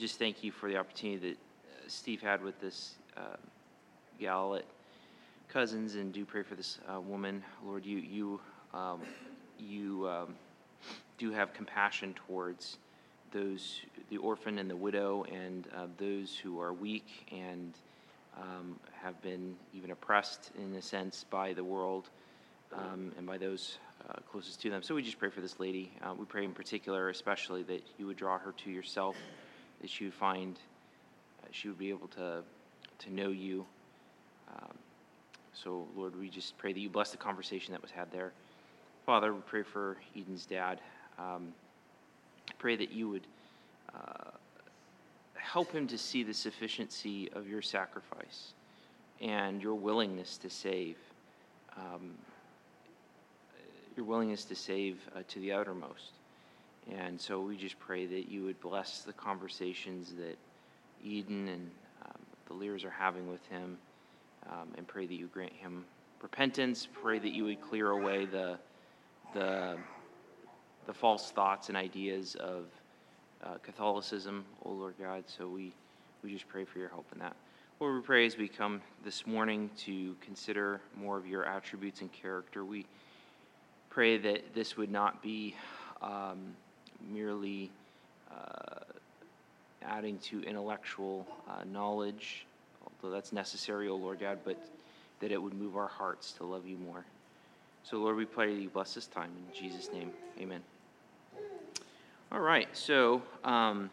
just thank you for the opportunity that uh, Steve had with this uh, gal at Cousins, and do pray for this uh, woman. Lord, you you um, you um, do have compassion towards those the orphan and the widow, and uh, those who are weak and um, have been even oppressed in a sense by the world um, and by those uh, closest to them. So we just pray for this lady. Uh, we pray in particular, especially, that you would draw her to yourself, that she would find, uh, she would be able to, to know you. Um, so, Lord, we just pray that you bless the conversation that was had there. Father, we pray for Eden's dad. Um, pray that you would uh, help him to see the sufficiency of your sacrifice and your willingness to save. Um, your willingness to save uh, to the uttermost. And so we just pray that you would bless the conversations that Eden and um, the Lears are having with him, um, and pray that you grant him repentance. Pray that you would clear away the the the false thoughts and ideas of uh, Catholicism, O Lord God. So we we just pray for your help in that. Lord, we pray as we come this morning to consider more of your attributes and character. We pray that this would not be um, merely uh, adding to intellectual uh, knowledge, although that's necessary, O Lord God, but that it would move our hearts to love you more. So, Lord, we pray that you bless this time. In Jesus' name, amen. All right, so um,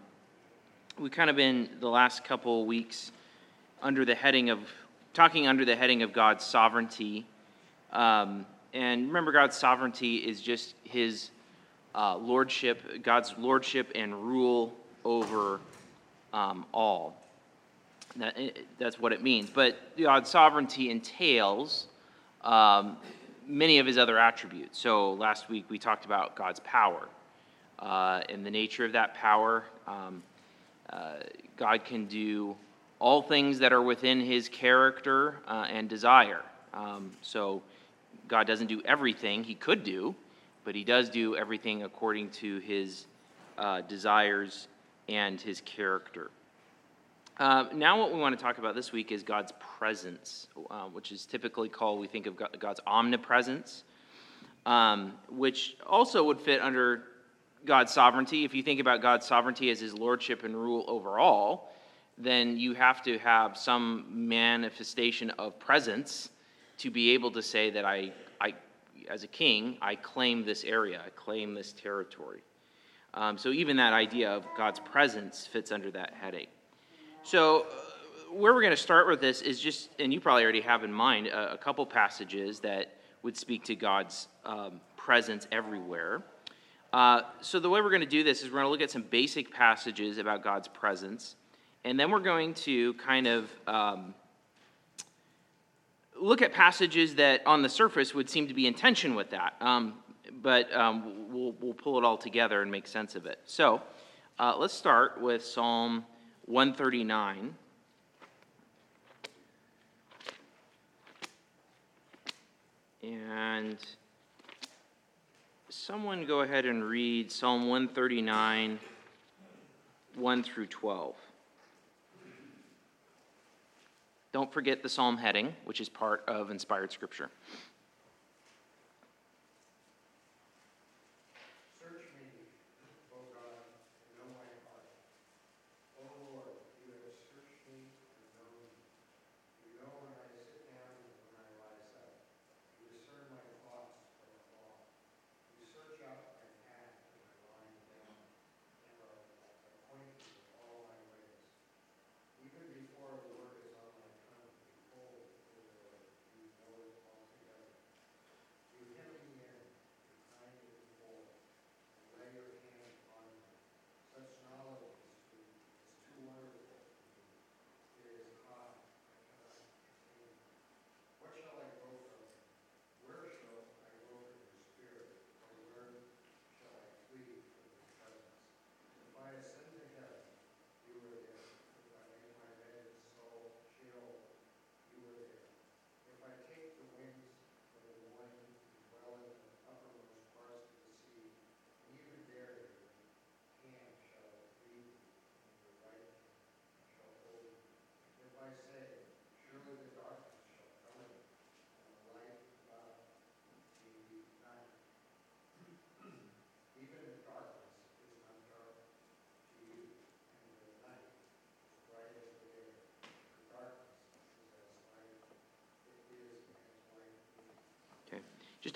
we've kind of been the last couple weeks under the heading of, talking under the heading of God's sovereignty. Um, and remember, God's sovereignty is just his uh, lordship, God's lordship and rule over um, all. That, eh, that's what it means. But God's sovereignty entails um, many of his other attributes. So last week we talked about God's power uh, and the nature of that power. Um, uh, God can do all things that are within his character uh, and desire. Um, so God doesn't do everything he could do, but he does do everything according to his uh, desires and his character. Uh, now, what we want to talk about this week is God's presence, uh, which is typically called, we think of God's omnipresence, um, which also would fit under God's sovereignty. If you think about God's sovereignty as his lordship and rule over all, then you have to have some manifestation of presence to be able to say that I, I as a king, I claim this area, I claim this territory. Um, so even that idea of God's presence fits under that headache. So uh, where we're going to start with this is just, and you probably already have in mind, a, a couple passages that would speak to God's um, presence everywhere. Uh, so the way we're going to do this is we're going to look at some basic passages about God's presence, and then we're going to kind of um, look at passages that on the surface would seem to be in tension with that, um, but um, we'll, we'll pull it all together and make sense of it. So uh, let's start with Psalm 139. And someone go ahead and read Psalm 139, 1 through 12. Don't forget the psalm heading, which is part of inspired scripture.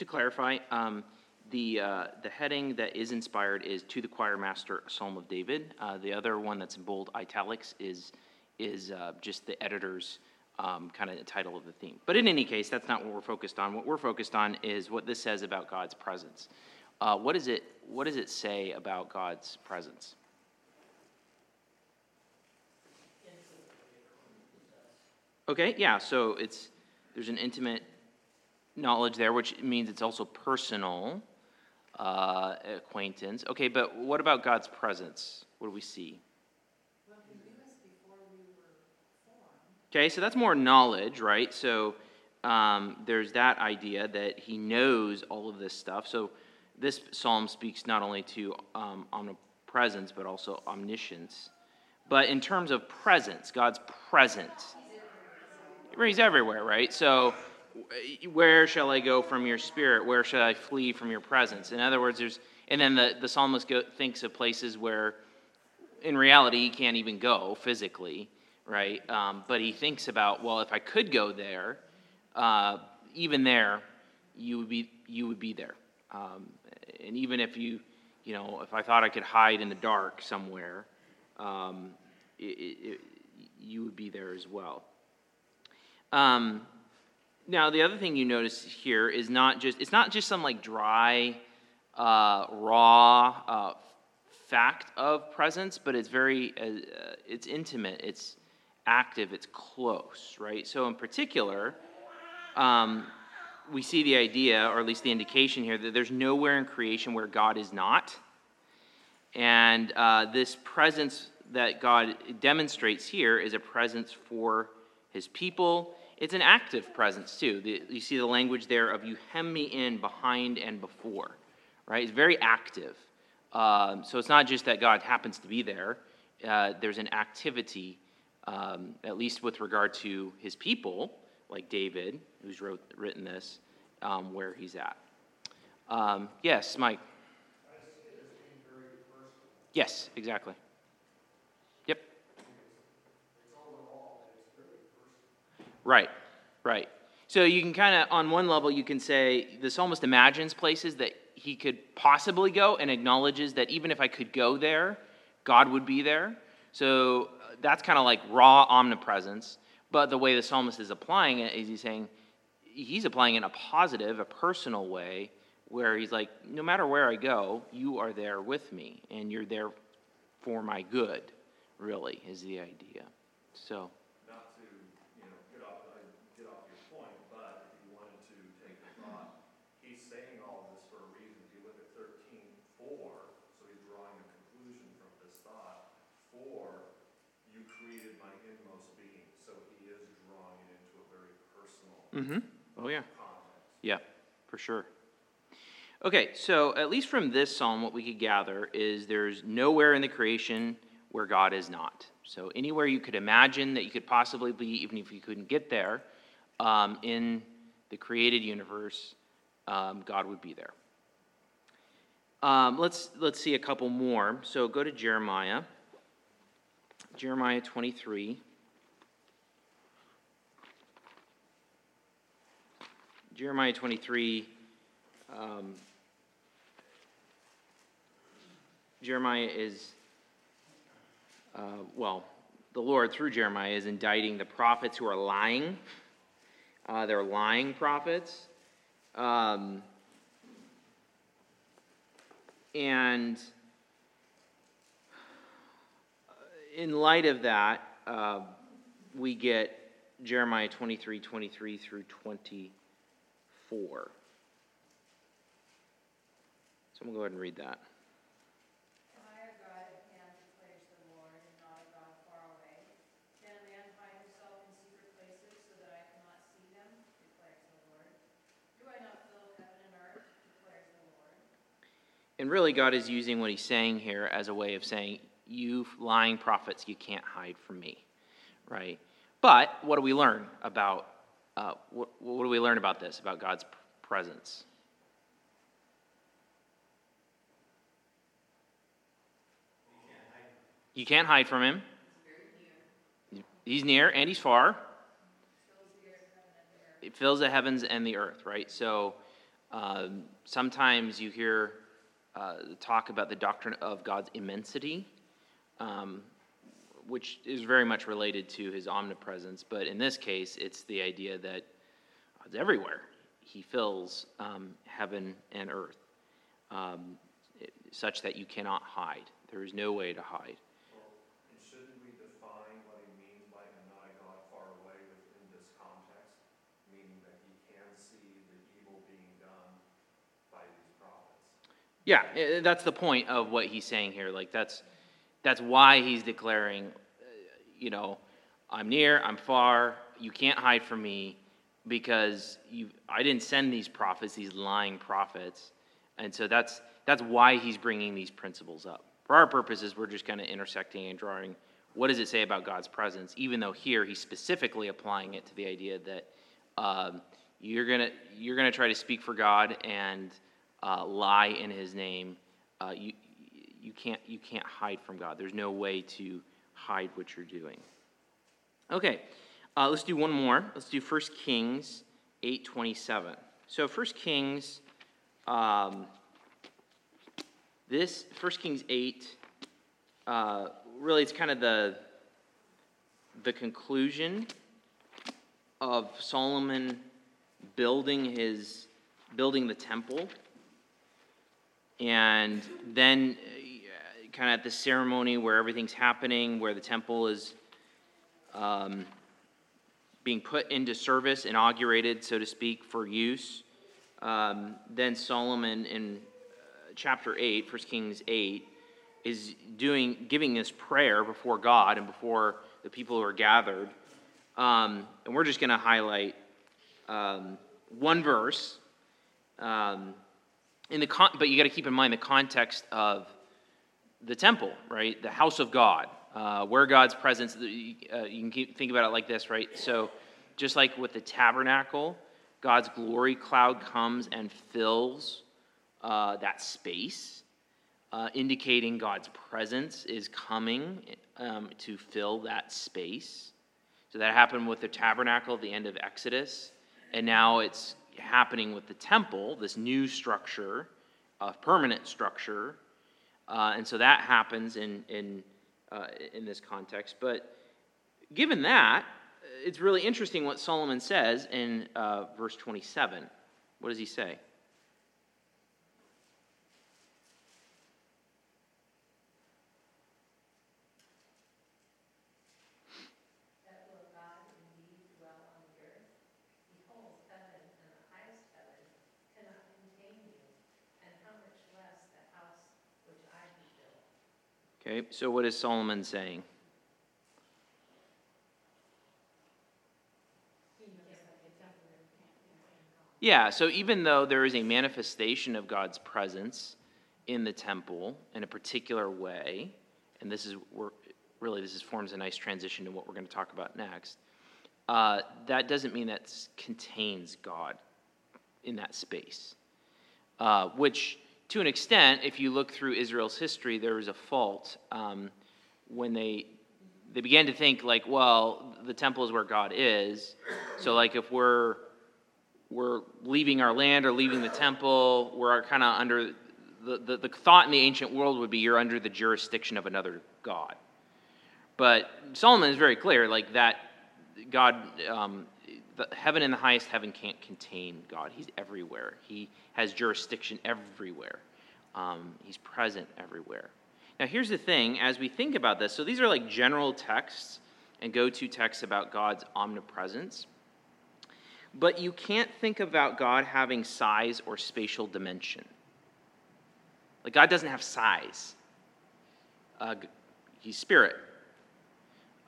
To clarify, um, the, uh, the heading that is inspired is To the Choir Master, Psalm of David. Uh, The other one that's in bold italics is, is uh, just the editor's um, kind of title of the theme. But in any case, that's not what we're focused on. What we're focused on is what this says about God's presence. Uh, What is it, what does it say about God's presence? Okay, yeah, so it's, there's an intimate knowledge there, which means it's also personal uh, acquaintance. Okay, but what about God's presence? What do we see? Okay, so that's more knowledge, right? So um, there's that idea that he knows all of this stuff. So this psalm speaks not only to um, omnipresence, but also omniscience. But in terms of presence, God's presence, He's everywhere, right? So where shall I go from your spirit? Where shall I flee from your presence? In other words, there's, and then the, the psalmist go, thinks of places where in reality he can't even go physically, right? Um, but he thinks about, well, if I could go there, uh, even there, you would be, you would be there. Um, and even if you, you know, if I thought I could hide in the dark somewhere, um, it, it, you would be there as well. Um, now, the other thing you notice here is not just, it's not just some like dry, uh, raw uh, fact of presence, but it's very, uh, it's intimate, it's active, it's close, right? So, in particular, um, we see the idea, or at least the indication here, that there's nowhere in creation where God is not. And uh, this presence that God demonstrates here is a presence for his people it's an active presence, too. The, you see the language there of you hem me in behind and before, right? It's very active. Um, so it's not just that God happens to be there, uh, there's an activity, um, at least with regard to his people, like David, who's wrote, written this, um, where he's at. Um, yes, Mike. Yes, exactly. Right, right. So you can kind of, on one level, you can say this almost imagines places that he could possibly go and acknowledges that even if I could go there, God would be there. So uh, that's kind of like raw omnipresence. But the way the psalmist is applying it is he's saying, he's applying it in a positive, a personal way, where he's like, no matter where I go, you are there with me, and you're there for my good, really, is the idea. So. Mm-hmm. Oh, yeah. Yeah, for sure. Okay, so at least from this psalm, what we could gather is there's nowhere in the creation where God is not. So anywhere you could imagine that you could possibly be, even if you couldn't get there, um, in the created universe, um, God would be there. Um, let's let's see a couple more. So go to Jeremiah. Jeremiah 23. Jeremiah 23, um, Jeremiah is, uh, well, the Lord through Jeremiah is indicting the prophets who are lying. Uh, they're lying prophets. Um, and in light of that, uh, we get Jeremiah 23 23 through 20. 4. So I'm going to go ahead and read that. And really, God is using what he's saying here as a way of saying, You lying prophets, you can't hide from me, right? But what do we learn about uh, what, what do we learn about this, about God's presence? You can't hide from him. He's near and he's far. It fills the heavens and the earth, right? So Um, sometimes you hear uh, talk about the doctrine of God's immensity, um, which is very much related to his omnipresence. But in this case, it's the idea that God's everywhere. He fills um, heaven and earth, um, it, such that you cannot hide. There is no way to hide. Well, and shouldn't we define what he means by "I'm God far away" within this context? Meaning that he can see the evil being done by these prophets. Yeah, eh, that's the point of what he's saying here. Like that's that's why he's declaring, you know, I'm near, I'm far. You can't hide from me because you. I didn't send these prophets, these lying prophets, and so that's that's why he's bringing these principles up. For our purposes, we're just kind of intersecting and drawing. What does it say about God's presence? Even though here he's specifically applying it to the idea that um, you're gonna you're gonna try to speak for God and uh, lie in His name. Uh, you you can't you can't hide from God. There's no way to hide what you're doing. Okay, uh, let's do one more. Let's do 1 Kings 8:27. So 1 Kings, um, this 1 Kings 8, uh, really it's kind of the the conclusion of Solomon building his building the temple and then kind of at the ceremony where everything's happening where the temple is um, being put into service inaugurated so to speak for use um, then solomon in uh, chapter 8 1 kings 8 is doing giving this prayer before god and before the people who are gathered. Um, and we're just going to highlight um, one verse um, in the con- but you got to keep in mind the context of the temple right the house of god uh, where god's presence uh, you can keep, think about it like this right so just like with the tabernacle god's glory cloud comes and fills uh, that space uh, indicating god's presence is coming um, to fill that space so that happened with the tabernacle at the end of exodus and now it's happening with the temple, this new structure, a permanent structure. Uh, and so that happens in, in, uh, in this context. But given that, it's really interesting what Solomon says in uh, verse 27. What does he say? Okay, so what is Solomon saying? Yeah, so even though there is a manifestation of God's presence in the temple in a particular way, and this is really this is, forms a nice transition to what we're going to talk about next. Uh, that doesn't mean that contains God in that space, uh, which to an extent, if you look through Israel's history, there was a fault um, when they they began to think like, well, the temple is where God is. So like if we're we're leaving our land or leaving the temple, we're kind of under the, the, the thought in the ancient world would be you're under the jurisdiction of another God. But Solomon is very clear, like that God, um, the heaven and the highest heaven can't contain God. He's everywhere. He has jurisdiction everywhere. Um, he's present everywhere. Now, here's the thing as we think about this, so these are like general texts and go to texts about God's omnipresence. But you can't think about God having size or spatial dimension. Like, God doesn't have size, uh, He's spirit.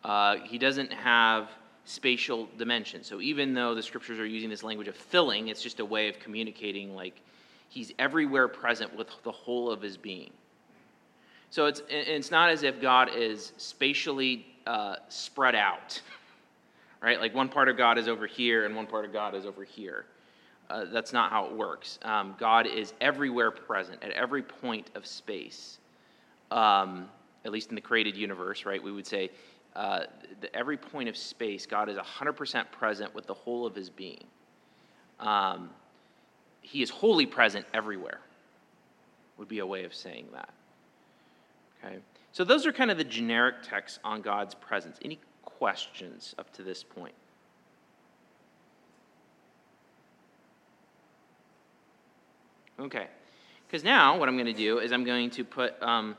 Uh, he doesn't have spatial dimension. So even though the scriptures are using this language of filling, it's just a way of communicating like he's everywhere present with the whole of his being. So it's, it's not as if God is spatially uh, spread out, right? Like one part of God is over here and one part of God is over here. Uh, that's not how it works. Um, God is everywhere present at every point of space, um, at least in the created universe, right? We would say uh, the, every point of space, God is 100% present with the whole of his being. Um, he is wholly present everywhere, would be a way of saying that. Okay? So those are kind of the generic texts on God's presence. Any questions up to this point? Okay. Because now what I'm going to do is I'm going to put, um,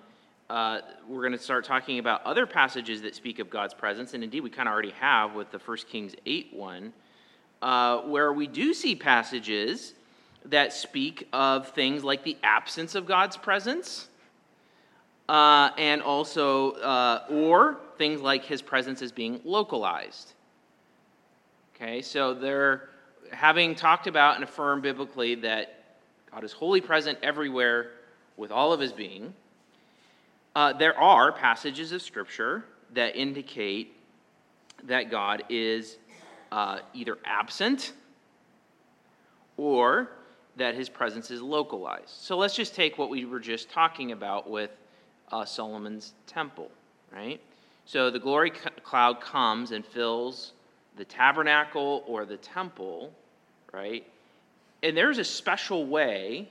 uh, we're going to start talking about other passages that speak of God's presence. And indeed, we kind of already have with the 1 Kings 8 one, uh, where we do see passages that speak of things like the absence of God's presence. Uh, and also, uh, or things like his presence as being localized. Okay, so they're having talked about and affirmed biblically that God is wholly present everywhere with all of his being. Uh, there are passages of Scripture that indicate that God is uh, either absent or that his presence is localized. So let's just take what we were just talking about with uh, Solomon's temple, right? So the glory cloud comes and fills the tabernacle or the temple, right? and there's a special way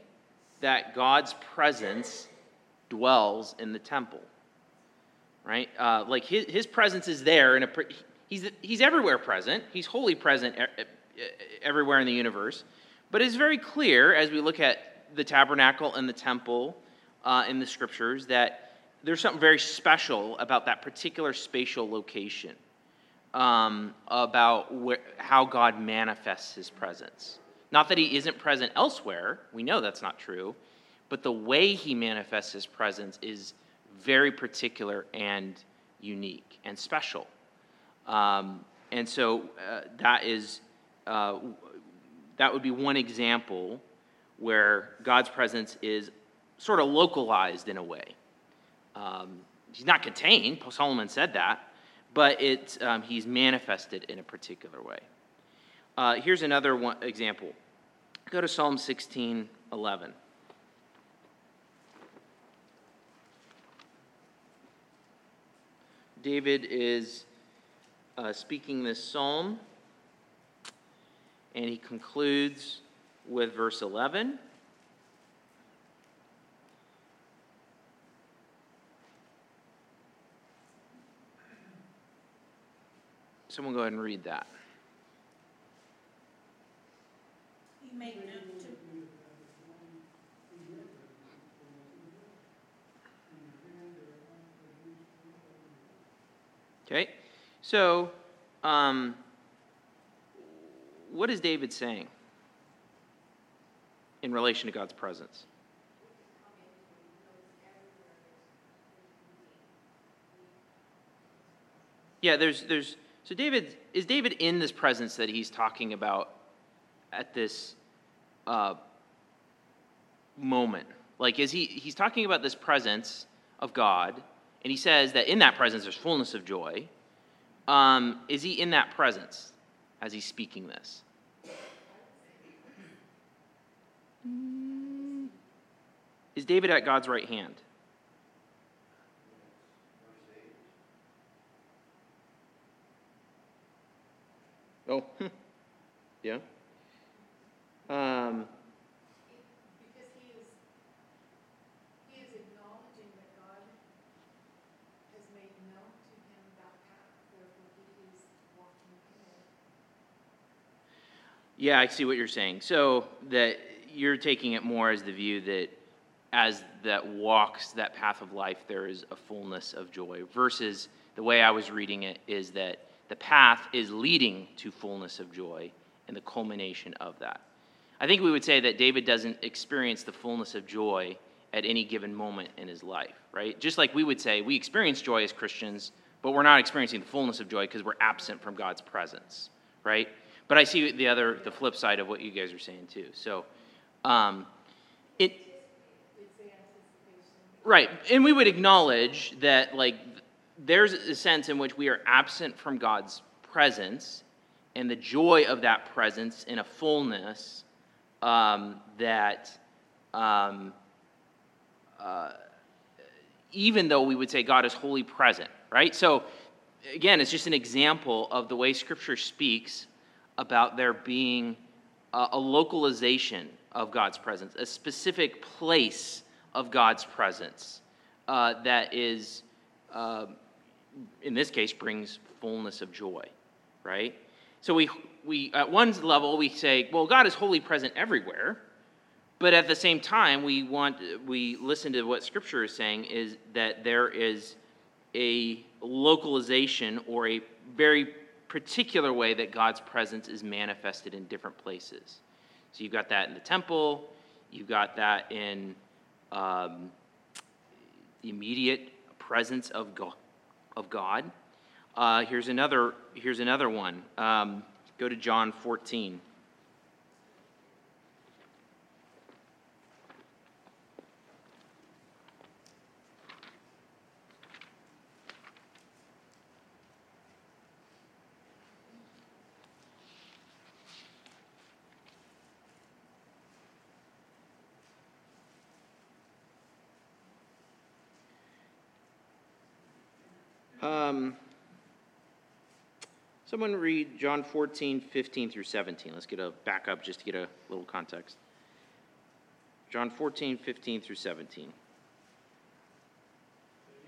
that God's presence dwells in the temple, right? Uh, like his, his presence is there, and he's, he's everywhere present. He's wholly present everywhere in the universe. But it's very clear as we look at the tabernacle and the temple uh, in the scriptures that there's something very special about that particular spatial location, um, about where, how God manifests his presence. Not that he isn't present elsewhere, we know that's not true, but the way he manifests his presence is very particular and unique and special. Um, and so uh, that is uh, that would be one example where God's presence is sort of localized in a way. Um, he's not contained. Solomon said that, but it, um, he's manifested in a particular way. Uh, here's another one, example. Go to Psalm 16 11. David is uh, speaking this psalm, and he concludes with verse 11. Someone go ahead and read that. make known to Okay, so um, what is David saying in relation to God's presence? Yeah, there's, there's, so David, is David in this presence that he's talking about at this uh, moment. Like, is he, he's talking about this presence of God, and he says that in that presence there's fullness of joy. Um, is he in that presence as he's speaking this? Is David at God's right hand? Oh, yeah. Um, because he is, he is acknowledging that God has made known to him that path, therefore he is walking in it. Yeah, I see what you're saying. So that you're taking it more as the view that as that walks that path of life, there is a fullness of joy, versus the way I was reading it is that the path is leading to fullness of joy and the culmination of that. I think we would say that David doesn't experience the fullness of joy at any given moment in his life, right? Just like we would say we experience joy as Christians, but we're not experiencing the fullness of joy because we're absent from God's presence, right? But I see the other, the flip side of what you guys are saying too. So, um, it. Right, and we would acknowledge that, like, there's a sense in which we are absent from God's presence, and the joy of that presence in a fullness um, that um, uh, even though we would say God is wholly present, right? So, again, it's just an example of the way Scripture speaks about there being a, a localization of God's presence, a specific place of God's presence uh, that is, uh, in this case, brings fullness of joy, right? So we, we, at one level, we say, well, God is wholly present everywhere. But at the same time, we want, we listen to what Scripture is saying is that there is a localization or a very particular way that God's presence is manifested in different places. So you've got that in the temple, you've got that in um, the immediate presence of God. Of God. Uh, here's another. Here's another one. Um, go to John 14. Um, someone read John 14, 15 through 17. Let's get a back up just to get a little context. John 14, 15 through 17. If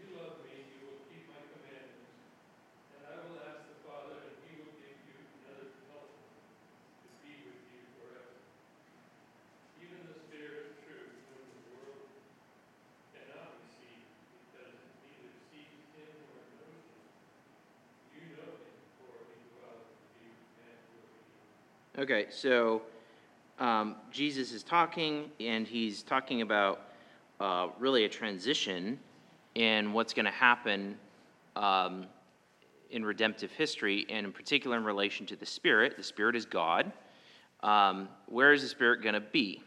you love me, you will keep my commandments, and I will ask the Father, and he will give you another helper to be with you forever. Even the Spirit of truth, whom the world cannot receive, because it neither sees him nor knows him. You know him, for he dwells with you and will be. Okay, so um, Jesus is talking, and he's talking about uh, really a transition in what's going to happen um, in redemptive history, and in particular in relation to the Spirit. The Spirit is God. Um, where is the Spirit going to be?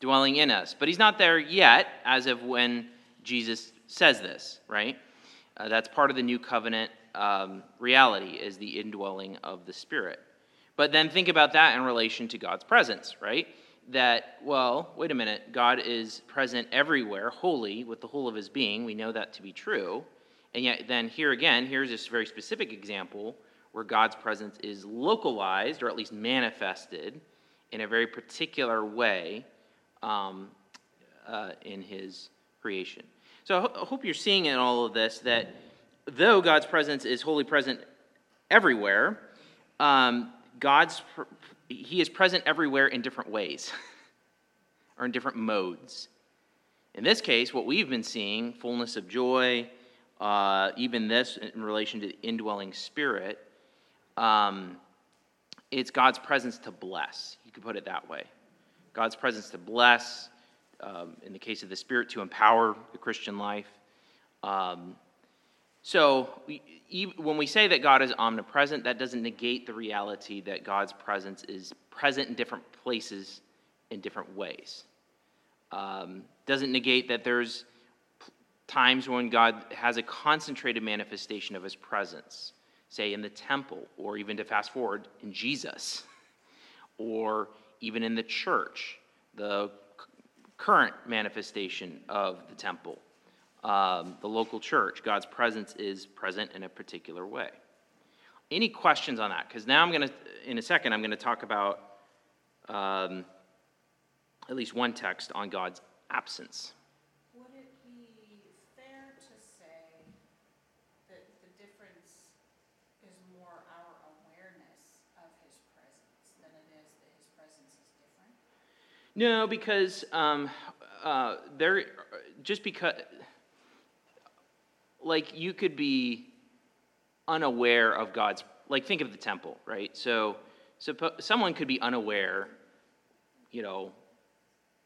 Dwelling in us. But he's not there yet, as of when Jesus says this, right? Uh, that's part of the new covenant um, reality, is the indwelling of the Spirit. But then think about that in relation to God's presence, right? That, well, wait a minute, God is present everywhere, wholly, with the whole of his being. We know that to be true. And yet, then here again, here's this very specific example where God's presence is localized, or at least manifested, in a very particular way um, uh, in his creation. So I, ho- I hope you're seeing in all of this that though God's presence is wholly present everywhere, um, God's He is present everywhere in different ways or in different modes. In this case, what we've been seeing, fullness of joy, uh, even this in relation to the indwelling spirit, um, it's God's presence to bless. You could put it that way. God's presence to bless, um, in the case of the Spirit, to empower the Christian life. Um, so, when we say that God is omnipresent, that doesn't negate the reality that God's presence is present in different places in different ways. Um, doesn't negate that there's times when God has a concentrated manifestation of his presence, say in the temple, or even to fast forward, in Jesus, or even in the church, the current manifestation of the temple um, the local church, God's presence is present in a particular way. Any questions on that? Because now I'm going to, in a second, I'm going to talk about um, at least one text on God's absence. Would it be fair to say that the difference is more our awareness of his presence than it is that his presence is different? No, because um, uh, there, just because, like, you could be unaware of God's, like, think of the temple, right? So, suppo- someone could be unaware, you know,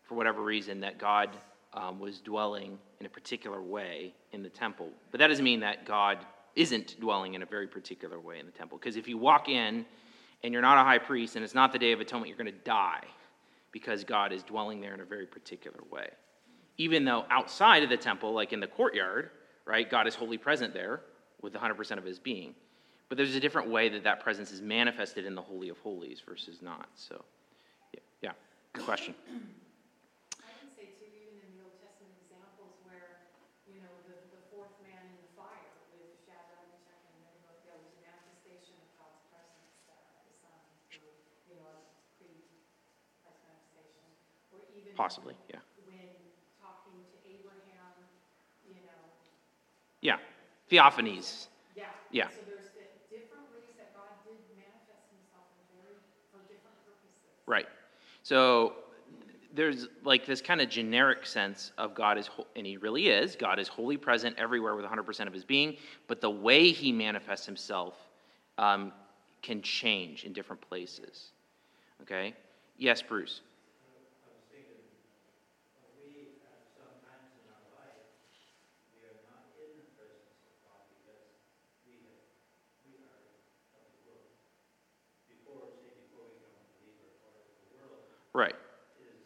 for whatever reason, that God um, was dwelling in a particular way in the temple. But that doesn't mean that God isn't dwelling in a very particular way in the temple. Because if you walk in and you're not a high priest and it's not the Day of Atonement, you're going to die because God is dwelling there in a very particular way. Even though outside of the temple, like in the courtyard, right, God is wholly present there with 100% of his being. But there's a different way that that presence is manifested in the Holy of Holies versus not. So, yeah, yeah. good question. I can say too, even in the Old Testament examples where, you know, the, the fourth man in the fire with Shadrach, Meshach, and Abednego, there was a manifestation of God's presence there, the sun, who, you know, a pretty, that's even. Possibly, yeah. When talking to Abraham, you know, Yeah. Theophanies. yeah. Yeah. So there's the different ways that God did manifest himself very, for different purposes. Right. So there's like this kind of generic sense of God is, ho- and He really is, God is wholly present everywhere with 100% of His being, but the way He manifests Himself um, can change in different places. Okay? Yes, Bruce. I was thinking, uh, we, at some times in our life, we are not in the presence of God because we have, we are of the world. Before, say, before we become a believer, or the world Right. is,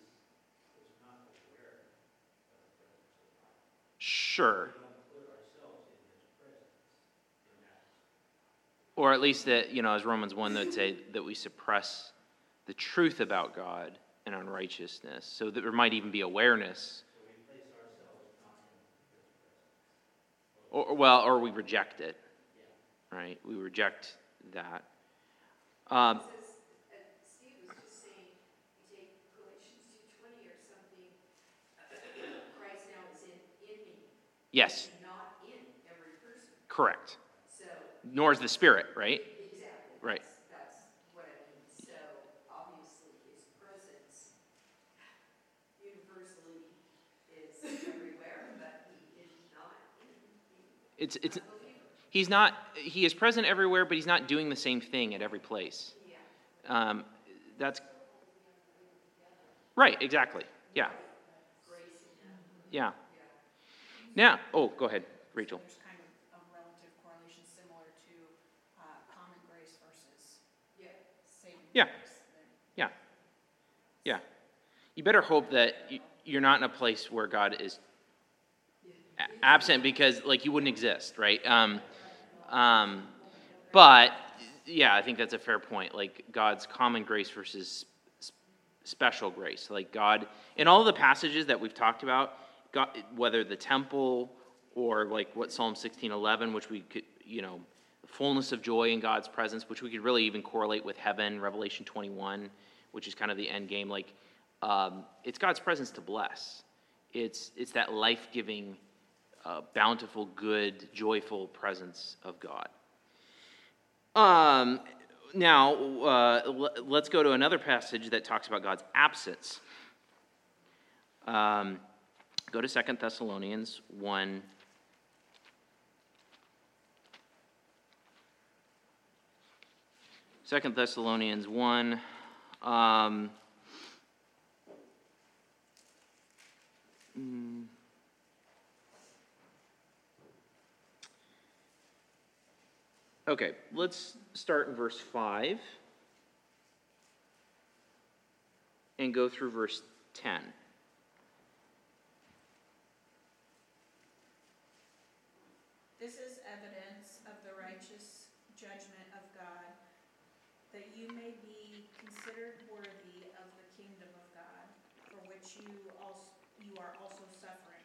is not aware of the presence of God. Sure. We don't put ourselves in His presence in that. Or at least that, you know, as Romans 1 would say, that we suppress the truth about God and unrighteousness. So that there might even be awareness. Or, well, or we reject it. Right? We reject that. Um, It says, uh, Steve was just saying, you take Galatians two twenty or something, Christ now is in, in me. Yes, Not in every person, correct. so, Nor is the Spirit, right? exactly. Right. That's, that's what I mean, so obviously his presence universally is everywhere, but he is not in It's, it's, he's not, he is present everywhere, but he's not doing the same thing at every place. Yeah. Um, that's, right, exactly. Yeah, Grace in him, yeah. Yeah. Now, oh, go ahead, Rachel. There's kind of a relative correlation similar to uh, common grace versus Yeah. saving Yeah. grace. Yeah. Yeah. You better hope that you're not in a place where God is absent because, like, you wouldn't exist, right? Um, um, but, yeah, I think that's a fair point. Like, God's common grace versus special grace. Like, God, in all the passages that we've talked about, God, whether the temple or like what Psalm 16:11, which we could, you know, fullness of joy in God's presence, which we could really even correlate with heaven, Revelation 21, which is kind of the end game. Like, um, it's God's presence to bless. It's it's that life-giving, uh, bountiful, good, joyful presence of God. Um, now, uh, let's go to another passage that talks about God's absence. Um, go to Second Thessalonians 1. Second Thessalonians 1. Um, mm. Okay, let's start in verse 5 and go through verse 10. This is evidence of the righteous judgment of God, that you may be considered worthy of the kingdom of God, for which you also, you are also suffering.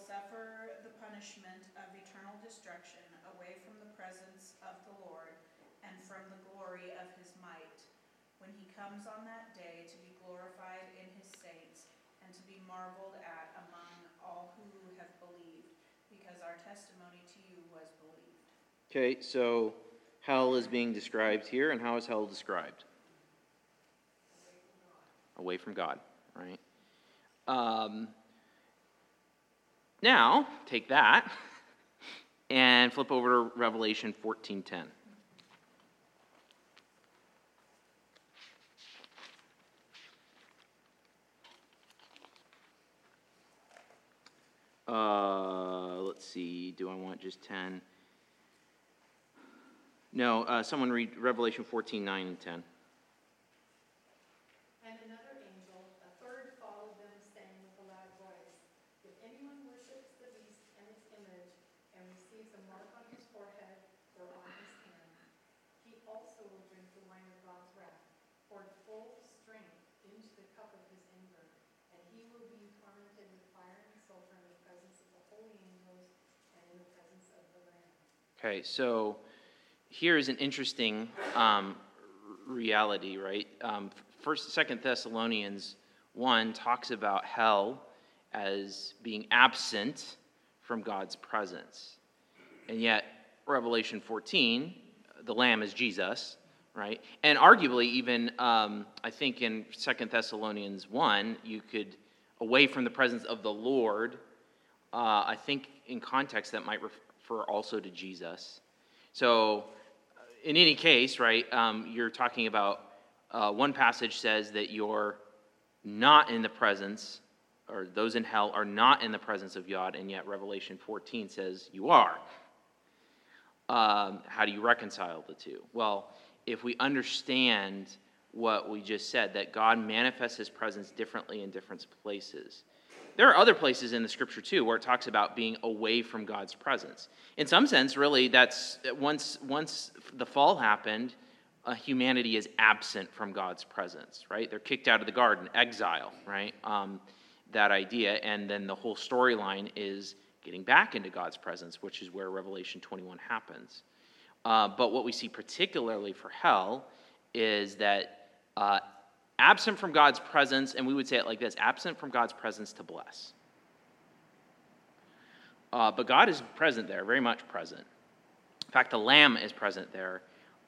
punishment of eternal destruction away from the presence of the Lord and from the glory of his might, when he comes on that day to be glorified in his saints and to be marveled at among all who have believed, because our testimony to you was believed. Okay, so hell is being described here, and how is hell described? Away from God, right? Um, now, take that and flip over to Revelation 14:10. Uh, let's see. Do I want just 10? No, uh, someone read Revelation 14, 9 and 10. And another angel, a third, followed them, saying with a loud voice, If anyone the wine of God's wrath, poured full strength into the cup of his anger. And he will be tormented with fire and sulfur in the presence of the holy angels and in the presence of the Lamb. Okay, so here is an interesting um, reality, right? Um, First, Second Thessalonians one talks about hell as being absent from God's presence, and yet Revelation fourteen, the Lamb is Jesus, right? And arguably, even um, I think in Second Thessalonians one, you could away from the presence of the Lord. Uh, I think in context that might refer also to Jesus. So, uh, in any case, right, um, you're talking about uh, one passage says that you're not in the presence, or those in hell are not in the presence of God, and yet Revelation 14 says you are. Um, how do you reconcile the two? Well, if we understand what we just said, that God manifests his presence differently in different places. There are other places in the scripture too where it talks about being away from God's presence. In some sense, really, that's once once the fall happened, uh, humanity is absent from God's presence. Right? They're kicked out of the garden, exile. Right? Um, that idea, and then the whole storyline is getting back into God's presence, which is where Revelation 21 happens. Uh, but what we see particularly for hell is that uh, absent from God's presence, and we would say it like this absent from God's presence to bless. Uh, but God is present there, very much present. In fact, the Lamb is present there,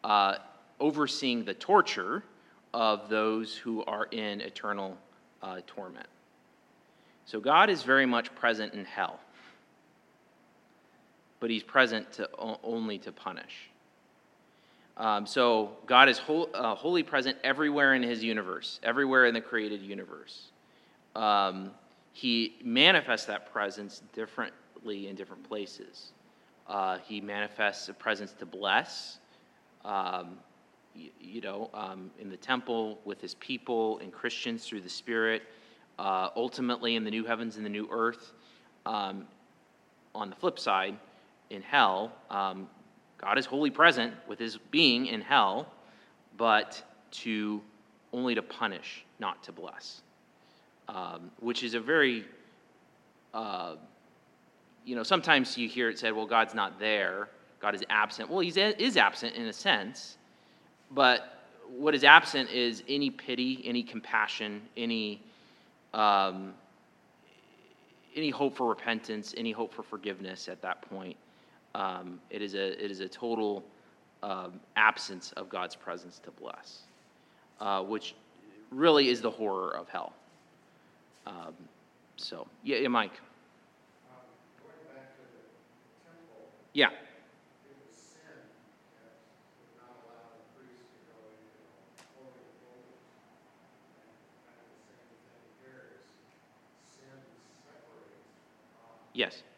uh, overseeing the torture of those who are in eternal uh, torment. So God is very much present in hell, but He's present to, only to punish. Um, so God is whole, uh, wholly present everywhere in His universe, everywhere in the created universe. Um, he manifests that presence differently in different places. Uh, he manifests a presence to bless, um, you, you, know, um, in the temple with His people and Christians through the Spirit. Uh, ultimately, in the new heavens and the new earth. Um, on the flip side, in hell, um, God is wholly present with his being in hell, but to only to punish, not to bless. Um, which is a very, uh, you know, sometimes you hear it said, well, God's not there, God is absent. Well, he is absent in a sense, but what is absent is any pity, any compassion, any. Um, any hope for repentance, any hope for forgiveness at that point. Um, it, is a, it is a total um, absence of God's presence to bless, uh, which really is the horror of hell. Um, so, yeah, yeah Mike. Um, going back to the temple, Yeah. it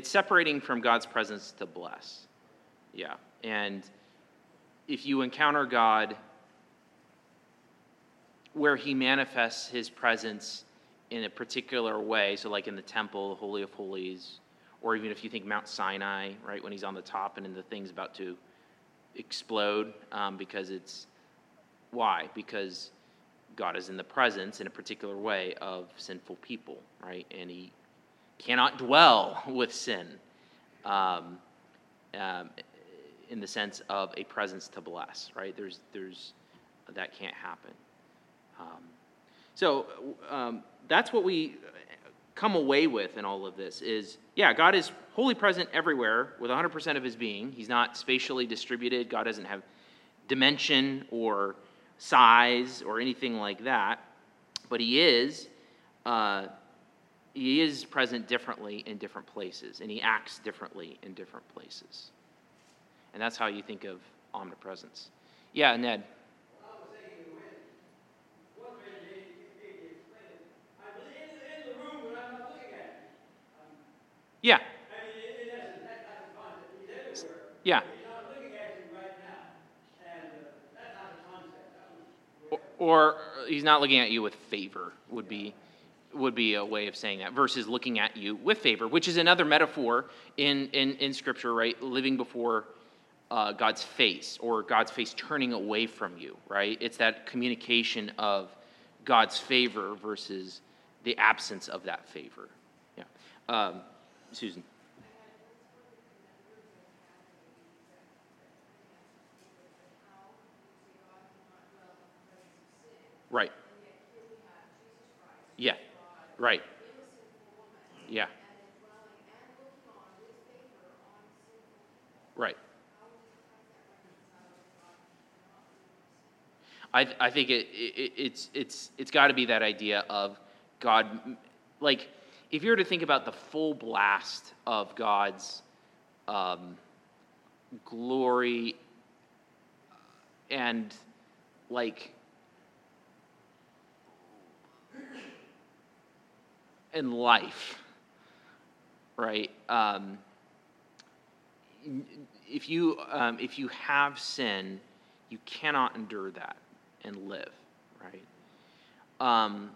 It's separating from God's presence to bless. Yeah. And if you encounter God where he manifests his presence in a particular way, so like in the temple, the Holy of Holies, or even if you think Mount Sinai, right, when he's on the top and the thing's about to explode um, because it's why? Because God is in the presence in a particular way of sinful people, right? And he cannot dwell with sin um, um, in the sense of a presence to bless, right? There's, there's, that can't happen. Um, so um, that's what we come away with in all of this is, yeah, God is wholly present everywhere with 100% of his being. He's not spatially distributed. God doesn't have dimension or size or anything like that, but he is uh, he is present differently in different places, and he acts differently in different places. And that's how you think of omnipresence. Yeah, Ned. Um, Yeah, I mean, in, in essence, that type of concept, he's everywhere. yeah. but He's not looking at you right now, and, uh, that type of concept, that was Or, or he's not looking at you with favor, would be, would be a way of saying that versus looking at you with favor, which is another metaphor in, in, in Scripture, right? Living before uh, God's face or God's face turning away from you, right? It's that communication of God's favor versus the absence of that favor. Yeah. Um, Susan. Right. Yeah. Right. Yeah. Right. I, I think it, it, it's, it's, it's got to be that idea of God, like, if you were to think about the full blast of God's um, glory and, like, and life, right? Um, if you um, if you have sin, you cannot endure that and live, right? Um,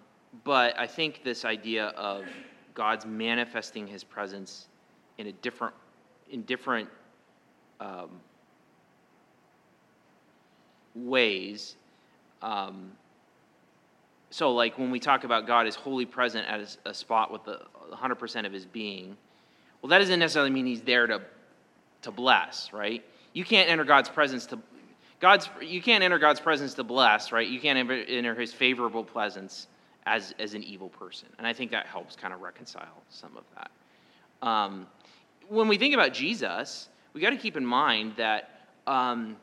but I think this idea of God's manifesting His presence in a different in different um, ways. Um, so, like when we talk about God is wholly present at a, spot with the 100% of His being, well, that doesn't necessarily mean He's there to to bless, right? You can't enter God's presence to God's you can't enter God's presence to bless, right? You can't enter his favorable presence as as an evil person. And I think that helps kind of reconcile some of that. Um, when we think about Jesus, we got to keep in mind that um,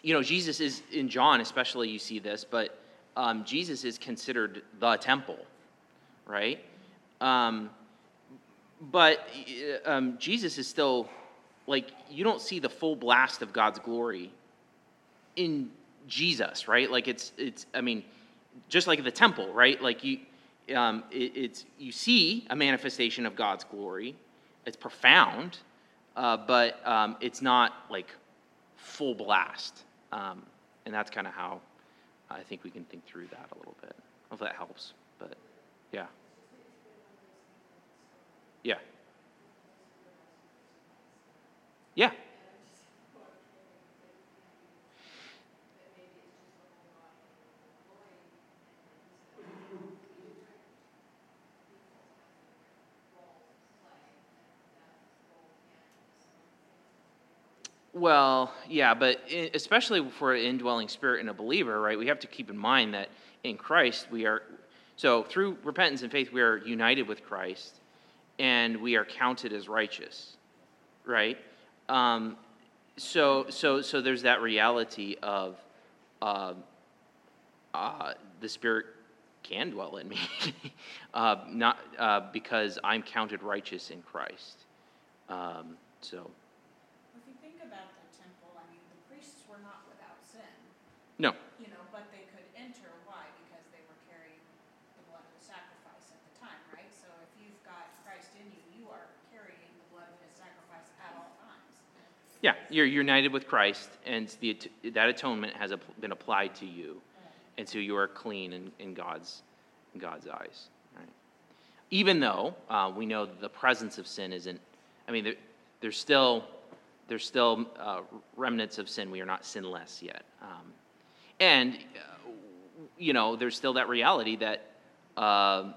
you know Jesus is in John, especially you see this, but um, Jesus is considered the temple, right? Um, but um, Jesus is still like you don't see the full blast of God's glory in Jesus, right? Like it's it's I mean, just like the temple, right? Like you um, it, it's you see a manifestation of God's glory. It's profound, uh, but um, it's not like full blast, um, and that's kind of how I think we can think through that a little bit. I don't know if that helps, but yeah, yeah, yeah. Well, yeah, but especially for an indwelling spirit in a believer, right? We have to keep in mind that in Christ we are, so through repentance and faith, we are united with Christ and we are counted as righteous, right? Um, so, so, so there's that reality of uh, uh, the Spirit can dwell in me, uh, not uh, because I'm counted righteous in Christ. Um, so, If you think about the temple, I mean, the priests were not without sin, no, you know, but they could enter, why? Because they were carrying the blood of the sacrifice at the time, right? So if you've got Christ in you, you are carrying the blood of his sacrifice at all times. Yeah, you're united with Christ, and the, that atonement has been applied to you, and so you are clean in, in God's in God's eyes. Right? Even though uh, we know the presence of sin isn't, I mean, there, there's still there's still uh, remnants of sin. We are not sinless yet, um, and uh, you know, there's still that reality that uh,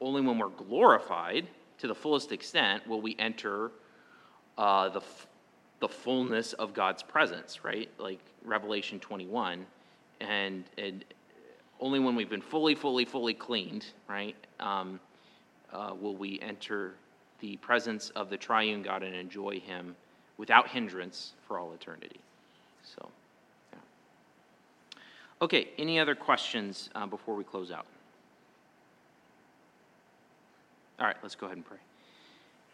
only when we're glorified to the fullest extent will we enter uh, the f- the fullness of God's presence, right? Like Revelation 21, and and only when we've been fully, fully, fully cleaned, right, um, uh, will we enter the presence of the Triune God and enjoy Him without hindrance for all eternity. So. Okay. Any other questions uh, before we close out? All right. Let's go ahead and pray.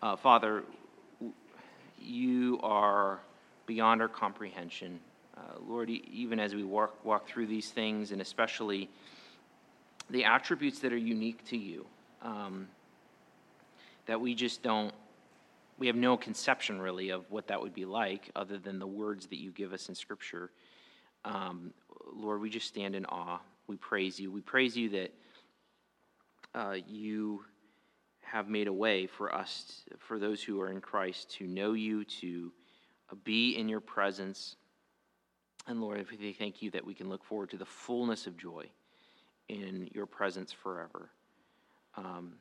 Uh, Father, you are beyond our comprehension. Uh, Lord, even as we walk, walk through these things, and especially the attributes that are unique to you, um, that we just don't, we have no conception really of what that would be like other than the words that you give us in Scripture. Um, Lord, we just stand in awe. We praise you. We praise you that uh, you have made a way for us, for those who are in Christ, to know you, to uh, be in your presence. And Lord, we thank you that we can look forward to the fullness of joy in your presence forever. Um,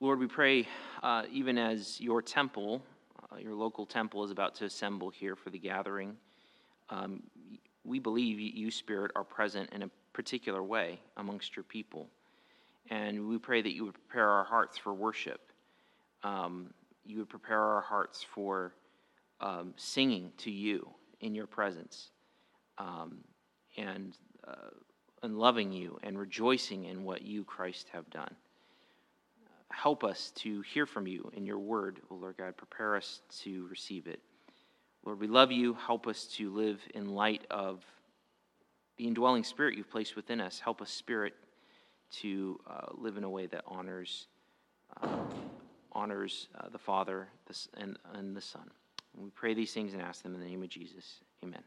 Lord, we pray, uh, even as your temple, uh, your local temple, is about to assemble here for the gathering, um, we believe you, Spirit, are present in a particular way amongst your people. And we pray that you would prepare our hearts for worship. Um, you would prepare our hearts for um, singing to you in your presence um, and, uh, and loving you and rejoicing in what you, Christ, have done. Help us to hear from you in your word, O Lord God. Prepare us to receive it. Lord, we love you. Help us to live in light of the indwelling spirit you've placed within us. Help us, Spirit, to uh, live in a way that honors, uh, honors uh, the Father and, and the Son. And we pray these things and ask them in the name of Jesus. Amen.